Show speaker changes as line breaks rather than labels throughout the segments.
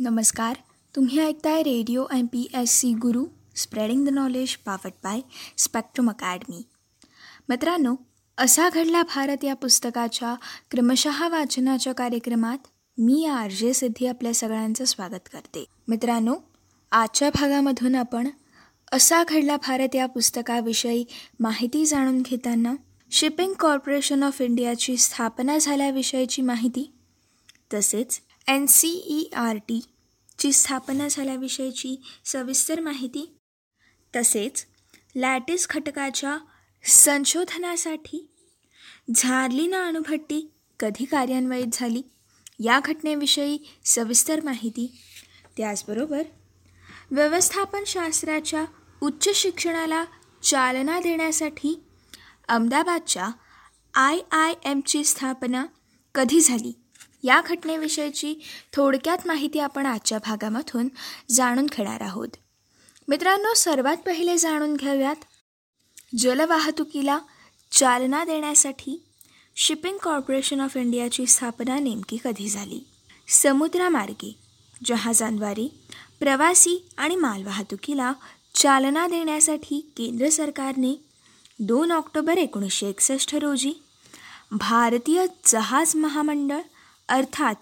नमस्कार. तुम्ही ऐकताय radio M P S C Guru spreading the knowledge powered by Spectrum Academy. मित्रांनो असा घडला भारत या पुस्तकाच्या क्रमशः वाचनाच्या कार्यक्रमात. मी या आर जे सिद्धी आपल्या सगळ्यांचं स्वागत करते. मित्रांनो आजच्या भागामधून आपण असा घडला भारत या पुस्तकाविषयी माहिती जाणून घेताना शिपिंग कॉर्पोरेशन ऑफ इंडियाची स्थापना झाल्याविषयीची माहिती तसेच एन सी ई आर टीची स्थापना झाल्याविषयीची सविस्तर माहिती. तसेच लॅटिस घटकाच्या संशोधनासाठी झारलीना अणुभट्टी कधी कार्यान्वित झाली या घटनेविषयी सविस्तर माहिती. त्याचबरोबर व्यवस्थापनशास्त्राच्या उच्च शिक्षणाला चालना देण्यासाठी अहमदाबादच्या आय आय एमची स्थापना कधी झाली या घटनेविषयीची थोडक्यात माहिती आपण आजच्या भागामधून जाणून घेणार आहोत. मित्रांनो सर्वात पहिले जाणून घेऊयात. जलवाहतुकीला चालना देण्यासाठी शिपिंग कॉर्पोरेशन ऑफ इंडियाची स्थापना नेमकी कधी झाली? समुद्रामार्गे जहाजांद्वारे प्रवासी आणि मालवाहतुकीला चालना देण्यासाठी केंद्र सरकारने दोन ऑक्टोबर एकोणीसशे एकसष्ट रोजी भारतीय जहाज महामंडळ अर्थात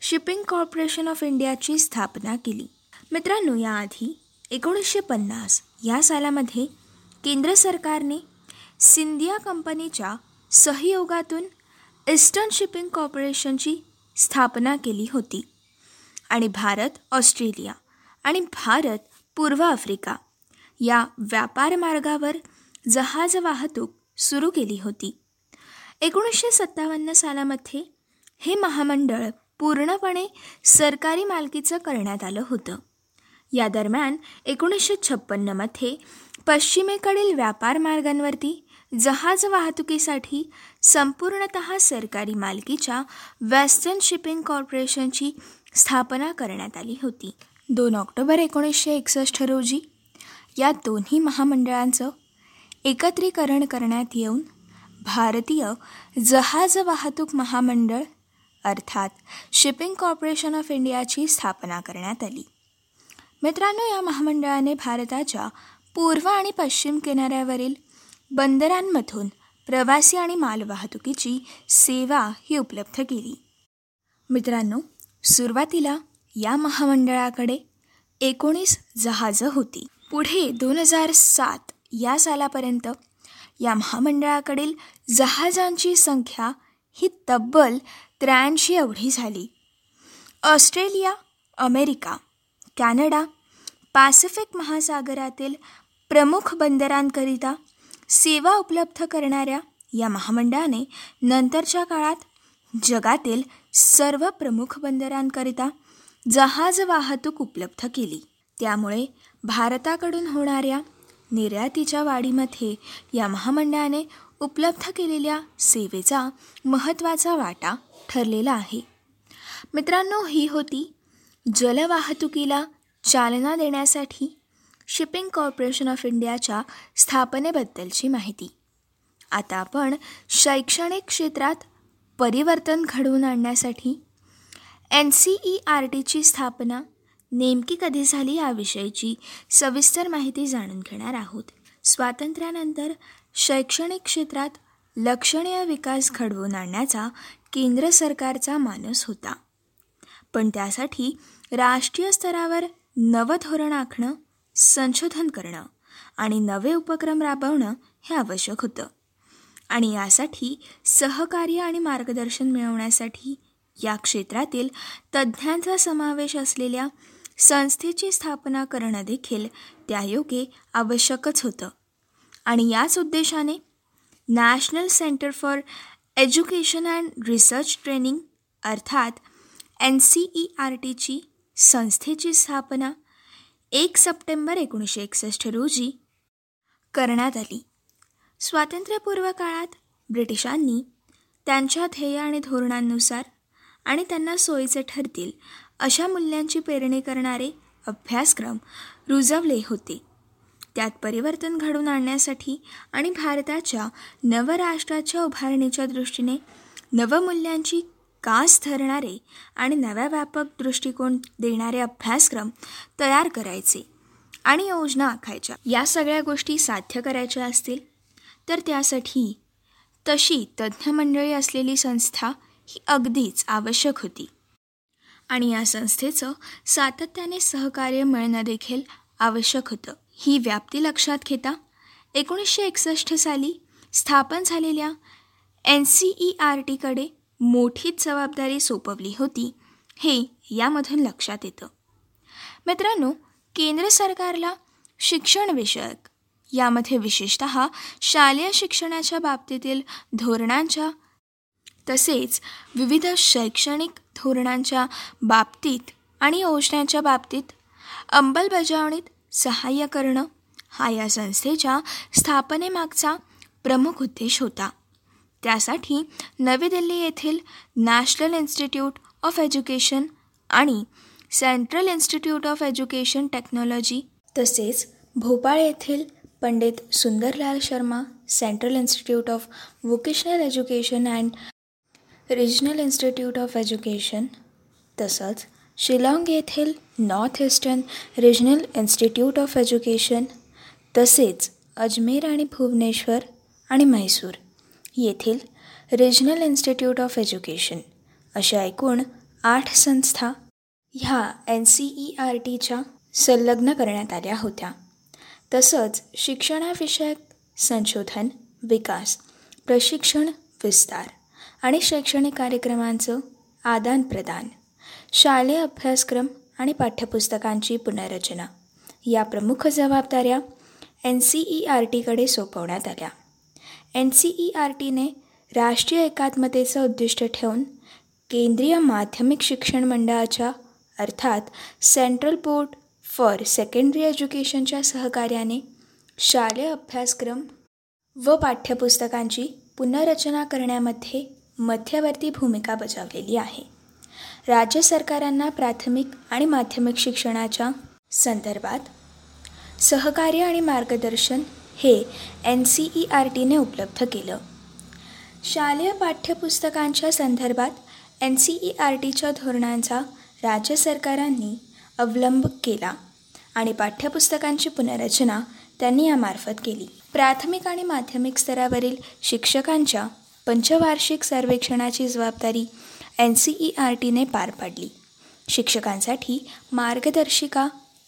शिपिंग कॉर्पोरेशन ऑफ इंडियाची स्थापना केली. मित्रांनो याआधी एकोणीसशे पन्नास या सालामध्ये केंद्र सरकारने सिंधिया कंपनीच्या सहयोगातून ईस्टर्न शिपिंग कॉर्पोरेशनची स्थापना केली होती आणि भारत ऑस्ट्रेलिया आणि भारत पूर्व आफ्रिका या व्यापार मार्गावर जहाज वाहतूक सुरू केली होती. एकोणीसशे सत्तावन्न सालामध्ये हे महामंडळ पूर्णपणे सरकारी मालकीचं करण्यात आलं होतं. या दरम्यान एकोणीसशे छप्पन्नमध्ये पश्चिमेकडील व्यापार मार्गांवरती जहाज वाहतुकीसाठी संपूर्णत सरकारी मालकीच्या वेस्टर्न शिपिंग कॉर्पोरेशनची स्थापना करण्यात आली होती. दोन ऑक्टोबर एकोणीसशे एकसष्ट रोजी या दोन्ही महामंडळांचं एकत्रीकरण करण्यात येऊन भारतीय जहाज वाहतूक महामंडळ अर्थात शिपिंग कॉर्पोरेशन ऑफ इंडियाची स्थापना करण्यात आली. मित्रांनो या महामंडळाने भारताच्या पूर्व आणि पश्चिम किनाऱ्यावरील बंदरांमधून प्रवासी आणि मालवाहतुकीची सेवा ही उपलब्ध केली. मित्रांनो सुरुवातीला या महामंडळाकडे एकोणीस जहाजं होती. पुढे दोन हजार सात या सालापर्यंत या महामंडळाकडील जहाजांची संख्या ही तब्बल त्र्याऐंशी एवढी झाली. ऑस्ट्रेलिया अमेरिका कॅनडा पॅसिफिक महासागरातील प्रमुख बंदरांकरिता सेवा उपलब्ध करणाऱ्या या महामंडळाने नंतरच्या काळात जगातील सर्व प्रमुख बंदरांकरिता जहाज वाहतूक उपलब्ध केली. त्यामुळे भारताकडून होणाऱ्या निर्यातीच्या वाढीमध्ये या महामंडळाने उपलब्ध केलेल्या सेवेचा महत्त्वाचा वाटा ठरलेला आहे. मित्रांनो ही होती जलवाहतुकीला चालना देण्यासाठी शिपिंग कॉर्पोरेशन ऑफ इंडियाच्या स्थापनेबद्दलची माहिती. आता आपण शैक्षणिक क्षेत्रात परिवर्तन घडवून आणण्यासाठी एन सी ई आर टीची स्थापना नेमकी कधी झाली याविषयीची सविस्तर माहिती जाणून घेणार आहोत. स्वातंत्र्यानंतर शैक्षणिक क्षेत्रात लक्षणीय विकास घडवून आणण्याचा केंद्र सरकारचा मानस होता. पण त्यासाठी राष्ट्रीय स्तरावर नवं धोरण आखणं संशोधन करणं आणि नवे उपक्रम राबवणं हे आवश्यक होतं. आणि यासाठी सहकार्य आणि मार्गदर्शन मिळवण्यासाठी या क्षेत्रातील तज्ज्ञांचा समावेश असलेल्या संस्थेची स्थापना करणं देखील त्यायोगे आवश्यकच होतं. आणि याच उद्देशाने National Centre for Education and Research Training अर्थात एन सी ई आर टीची संस्थेची स्थापना एक सप्टेंबर एकोणीसशे एकसष्ट रोजी करण्यात आली. स्वातंत्र्यपूर्व काळात ब्रिटिशांनी त्यांच्या ध्येय आणि धोरणांनुसार आणि त्यांना सोयीचे ठरतील अशा मूल्यांची पेरणी करणारे अभ्यासक्रम रुजवले होते. त्यात परिवर्तन घडवून आणण्यासाठी आणि भारताच्या नवराष्ट्राच्या उभारणीच्या दृष्टीने नवमूल्यांची कास ठरणारे आणि नव्या व्यापक दृष्टिकोन देणारे अभ्यासक्रम तयार करायचे आणि योजना आखायच्या. या सगळ्या गोष्टी साध्य करायच्या असतील तर त्यासाठी तशी तज्ज्ञ मंडळी असलेली संस्था ही अगदीच आवश्यक होती. आणि या संस्थेचं सातत्याने सहकार्य मिळणं देखील आवश्यक होतं. ही व्याप्ती लक्षात घेता एकोणीसशे एकसष्ट साली स्थापन झालेल्या एन सी ई आर टीकडे मोठीच जबाबदारी सोपवली होती हे यामधून लक्षात येतं. मित्रांनो केंद्र सरकारला शिक्षणविषयक यामध्ये विशेषत शालेय शिक्षणाच्या बाबतीतील धोरणांच्या तसेच विविध शैक्षणिक धोरणांच्या बाबतीत आणि योजनांच्या बाबतीत अंमलबजावणीत सहाय्य करणं हा या संस्थेच्या स्थापनेमागचा प्रमुख उद्देश होता. त्यासाठी नवी दिल्ली येथील नॅशनल इन्स्टिट्यूट ऑफ एज्युकेशन आणि Central Institute of Education Technology तसेच भोपाळ येथील Pandit Sundarlal Sharma Central Institute of Vocational Education and Regional Institute of Education तसंच शिलाँग येथील North Eastern Regional Institute of Education तसेच अजमेर आणि भुवनेश्वर आणि म्हैसूर येथील रिजनल इन्स्टिट्यूट ऑफ एज्युकेशन अशा एकूण आठ संस्था ह्या एन सी ई आर टीच्या संलग्न करण्यात आल्या होत्या. तसंच शिक्षणाविषयक संशोधन विकास प्रशिक्षण विस्तार आणि शैक्षणिक कार्यक्रमांचं आदानप्रदान शालेय अभ्यासक्रम आणि पाठ्यपुस्तकांची पुनर्रचना. या प्रमुख जबाबदाऱ्या एन सी ई आर टीकडे सोपवण्यात आल्या. एन सी ई आर टीने राष्ट्रीय एकात्मतेचं उद्दिष्ट ठेवून केंद्रीय माध्यमिक शिक्षण मंडळाच्या अर्थात सेंट्रल बोर्ड फॉर सेकंडरी एज्युकेशनच्या सहकार्याने शालेय अभ्यासक्रम व पाठ्यपुस्तकांची पुनर्रचना करण्यामध्ये मध्यवर्ती भूमिका बजावलेली आहे. राज्य सरकारांना प्राथमिक आणि माध्यमिक शिक्षणाच्या संदर्भात सहकार्य आणि मार्गदर्शन हे एन सी ई आर टीने उपलब्ध केलं. शालेय पाठ्यपुस्तकांच्या संदर्भात एन सी ई आर टीच्या धोरणांचा राज्य सरकारांनी अवलंब केला आणि पाठ्यपुस्तकांची पुनर्रचना त्यांनी यामार्फत केली. प्राथमिक आणि माध्यमिक स्तरावरील शिक्षकांच्या पंचवार्षिक सर्वेक्षणाची जबाबदारी एन सी ई आर टीने पार पाडली. शिक्षकांसाठी मार्गदर्शिका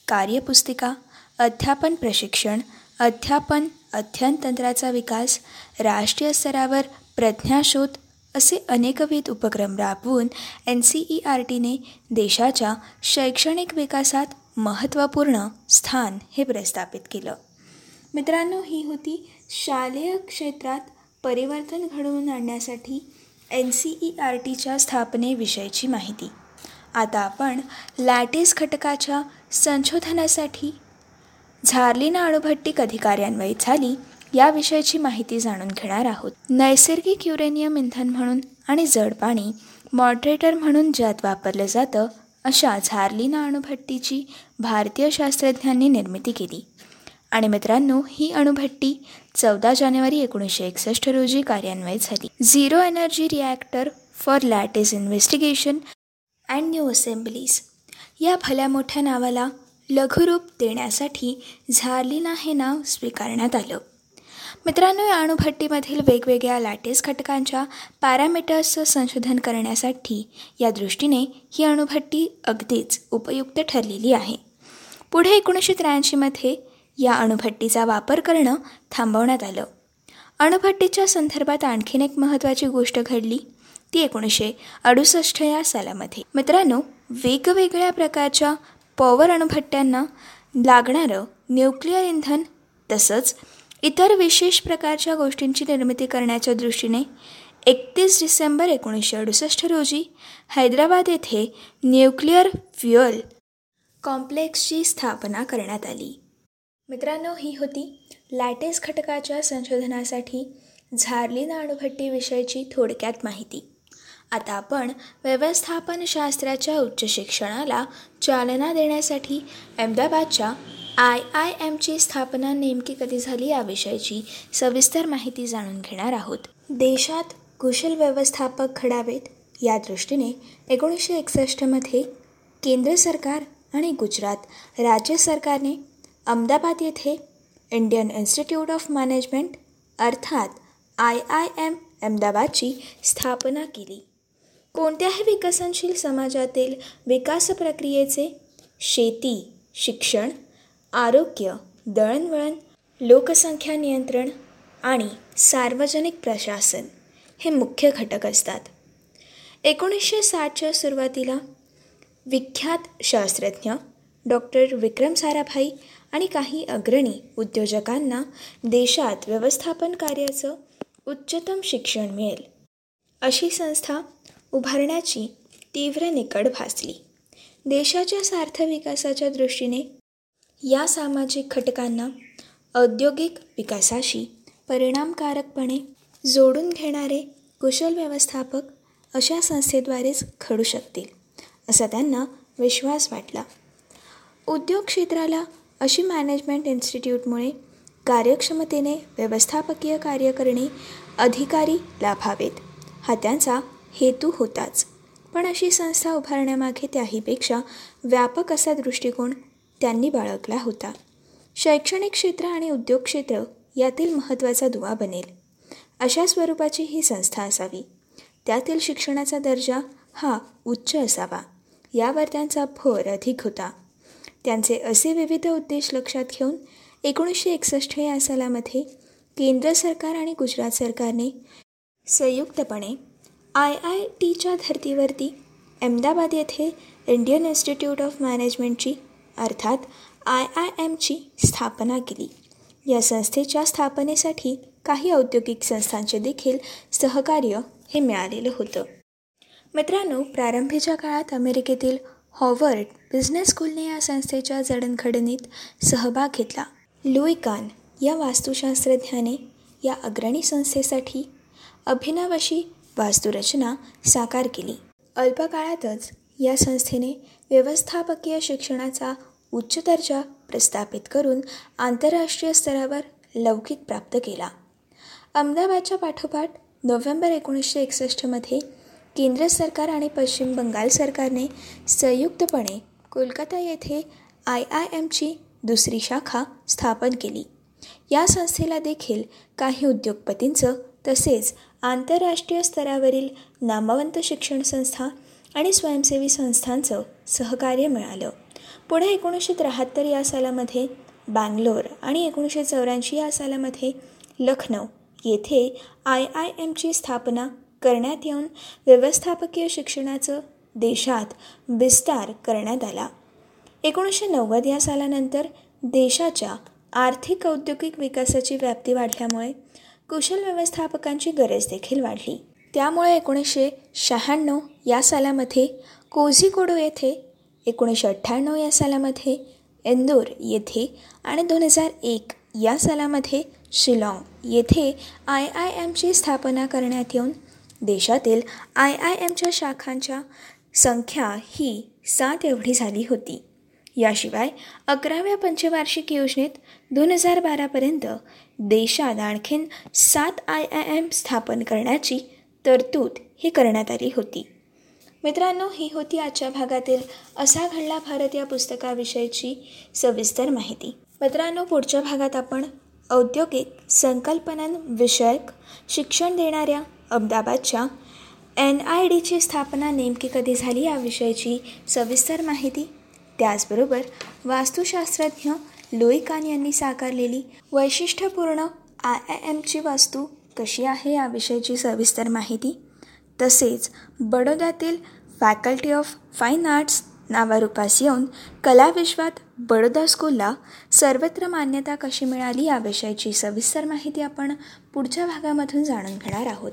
कार्यपुस्तिका अध्यापन प्रशिक्षण अध्यापन अध्ययन तंत्राचा विकास राष्ट्रीय स्तरावर प्रज्ञाशोध असे अनेकविध उपक्रम राबवून एन सी ई आर टीने देशाच्या शैक्षणिक विकासात महत्त्वपूर्ण स्थान हे प्रस्थापित केलं. मित्रांनो ही होती शालेय क्षेत्रात परिवर्तन घडवून आणण्यासाठी एन सी ई आर टीच्या स्थापनेविषयीची माहिती. आता आपण लॅटिस घटकाच्या संशोधनासाठी झार्लिना अणुभट्टीक कधी झाली याविषयीची माहिती जाणून घेणार आहोत. नैसर्गिक युरेनियम इंधन म्हणून आणि जड पाणी मॉडरेटर म्हणून ज्यात वापरलं जातं अशा झार्लिना अणुभट्टीची भारतीय शास्त्रज्ञांनी निर्मिती केली. आणि मित्रांनो ही अणुभट्टी चौदा जानेवारी एकोणीसशे एकसष्ट रोजी कार्यान्वित झाली. Zero energy reactor for lattice investigation and new assemblies या भल्या मोठ्या नावाला लघुरूप देण्यासाठी झार्लिना हे नाव स्वीकारण्यात आलं. मित्रांनो या अणुभट्टीमधील वेगवेगळ्या लॅटेस घटकांच्या पॅरामीटर्सचं संशोधन करण्यासाठी या दृष्टीने ही अणुभट्टी अगदीच उपयुक्त ठरलेली आहे. पुढे एकोणीसशे त्र्याऐंशीमध्ये या अणुभट्टीचा वापर करणं थांबवण्यात आलं. अणुभट्टीच्या संदर्भात आणखीन एक महत्त्वाची गोष्ट घडली ती एकोणीसशे अडुसष्ट या सालामध्ये. मित्रांनो वेगवेगळ्या प्रकारच्या पॉवर अणुभट्ट्यांना लागणारं न्यूक्लिअर इंधन तसंच इतर विशेष प्रकारच्या गोष्टींची निर्मिती करण्याच्या दृष्टीने एकतीस डिसेंबर एकोणीसशे अडुसष्ट रोजी हैदराबाद येथे न्यूक्लिअर फ्युअल कॉम्प्लेक्सची स्थापना करण्यात आली. मित्रांनो ही होती लॅटेस घटकाच्या संशोधनासाठी झारली नाणुभट्टी विषयीची थोडक्यात माहिती. आता आपण व्यवस्थापनशास्त्राच्या उच्च शिक्षणाला चालना देण्यासाठी अहमदाबादच्या आय आय एमची स्थापना नेमकी कधी झाली याविषयीची सविस्तर माहिती जाणून घेणार आहोत. देशात कुशल व्यवस्थापक घडावेत या दृष्टीने एकोणीसशे एकसष्टमध्ये केंद्र सरकार आणि गुजरात राज्य सरकारने अहमदाबाद येथे इंडियन इन्स्टिट्यूट ऑफ मॅनेजमेंट अर्थात आय आय एम अहमदाबादची स्थापना केली. कोणत्याही विकसनशील समाजातील विकास प्रक्रियेचे शेती शिक्षण आरोग्य दळणवळण लोकसंख्या नियंत्रण आणि सार्वजनिक प्रशासन हे मुख्य घटक असतात. एकोणीसशे साठच्या सुरुवातीला विख्यात शास्त्रज्ञ डॉक्टर विक्रम साराभाई आणि काही अग्रणी उद्योजकांना देशात व्यवस्थापन कार्याचं उच्चतम शिक्षण मिळेल. अशी संस्था उभारण्याची तीव्र निकड भासली. देशाच्या सार्थ विकासाच्या दृष्टीने या सामाजिक घटकांना औद्योगिक विकासाशी परिणामकारकपणे जोडून घेणारे कुशल व्यवस्थापक अशा संस्थेद्वारेच घडू शकतील असा त्यांना विश्वास वाटला. उद्योग क्षेत्राला अशी मॅनेजमेंट इन्स्टिट्यूटमुळे कार्यक्षमतेने व्यवस्थापकीय कार्य करणे अधिकारी लाभावेत हा त्यांचा हेतू होताच. पण अशी संस्था उभारण्यामागे त्याहीपेक्षा व्यापक असा दृष्टिकोन त्यांनी बाळगला होता. शैक्षणिक क्षेत्र आणि उद्योग क्षेत्र यातील महत्त्वाचा दुवा बनेल. अशा स्वरूपाची ही संस्था असावी. त्यातील शिक्षणाचा दर्जा हा उच्च असावा. यावर त्यांचा भर अधिक होता. त्यांचे असे विविध उद्देश लक्षात घेऊन एकोणीसशे एकसष्ट या सालामध्ये केंद्र सरकार आणि गुजरात सरकारने संयुक्तपणे आय आय टीच्या धर्तीवरती अहमदाबाद येथे इंडियन इन्स्टिट्यूट ऑफ मॅनेजमेंटची अर्थात आय आय एमची स्थापना केली. या संस्थेच्या स्थापनेसाठी काही औद्योगिक संस्थांचे देखील सहकार्य हे मिळालेलं होतं. मित्रांनो प्रारंभीच्या काळात अमेरिकेतील हॉवर्ड बिझनेस स्कूलने या संस्थेच्या जडणघडणीत सहभाग घेतला. लुईकान या वास्तुशास्त्रज्ञाने या अग्रणी संस्थेसाठी अभिनव अशी वास्तुरचना साकार केली. अल्पकाळातच या संस्थेने व्यवस्थापकीय शिक्षणाचा उच्च दर्जा प्रस्थापित करून आंतरराष्ट्रीय स्तरावर लौकिक प्राप्त केला. अहमदाबादच्या पाठोपाठ नोव्हेंबर एकोणीसशे एकसष्टमध्ये केंद्र सरकार आणि पश्चिम बंगाल सरकारने संयुक्तपणे कोलकाता येथे आय आय एमची दुसरी शाखा स्थापन केली. या संस्थेला देखील काही उद्योगपतींचं तसेच आंतरराष्ट्रीय स्तरावरील नामवंत शिक्षण संस्था आणि स्वयंसेवी संस्थांचं सहकार्य मिळालं. पुढे एकोणीसशे त्र्याहत्तर या सालामध्ये बँगलोर आणि एकोणीसशे चौऱ्याऐंशी या सालामध्ये लखनौ येथे आय आय एमची स्थापना करण्यात येऊन व्यवस्थापकीय शिक्षणाचं देशात विस्तार करण्यात आला. एकोणीसशे नव्वद या सालानंतर देशाच्या आर्थिक औद्योगिक विकासाची व्याप्ती वाढल्यामुळे कुशल व्यवस्थापकांची गरज देखील वाढली. त्यामुळे एकोणीसशे शहाण्णव या सालामध्ये कोझिकोडो येथे एकोणीसशे अठ्ठ्याण्णव या सालामध्ये इंदोर येथे आणि दोन हजार एक या सालामध्ये शिलाँग येथे आय आय एमची स्थापना करण्यात येऊन देशातील आय आय एमच्या शाखांच्या संख्या ही सात एवढी झाली होती. याशिवाय अकराव्या पंचवार्षिक योजनेत दोन हजार बारापर्यंत देशात आणखीन सात आय आय एम स्थापन करण्याची तरतूद ही करण्यात आली होती. मित्रांनो ही होती आजच्या भागातील असा घडला भारत या पुस्तकाविषयीची सविस्तर माहिती. मित्रांनो पुढच्या भागात आपण औद्योगिक संकल्पनांविषयक शिक्षण देणाऱ्या अहमदाबादच्या एन आय डीची स्थापना नेमकी कधी झाली याविषयीची सविस्तर माहिती त्याचबरोबर वास्तुशास्त्रज्ञ लोईकान यांनी साकारलेली वैशिष्ट्यपूर्ण आय आय एमची वास्तू कशी आहे याविषयीची सविस्तर माहिती तसेच बडोद्यातील फॅकल्टी ऑफ फाईन आर्ट्स नावारूपास येऊन कलाविश्वात बडोदा स्कूलला सर्वत्र मान्यता कशी मिळाली याविषयीची सविस्तर माहिती आपण पुढच्या भागामधून जाणून घेणार आहोत.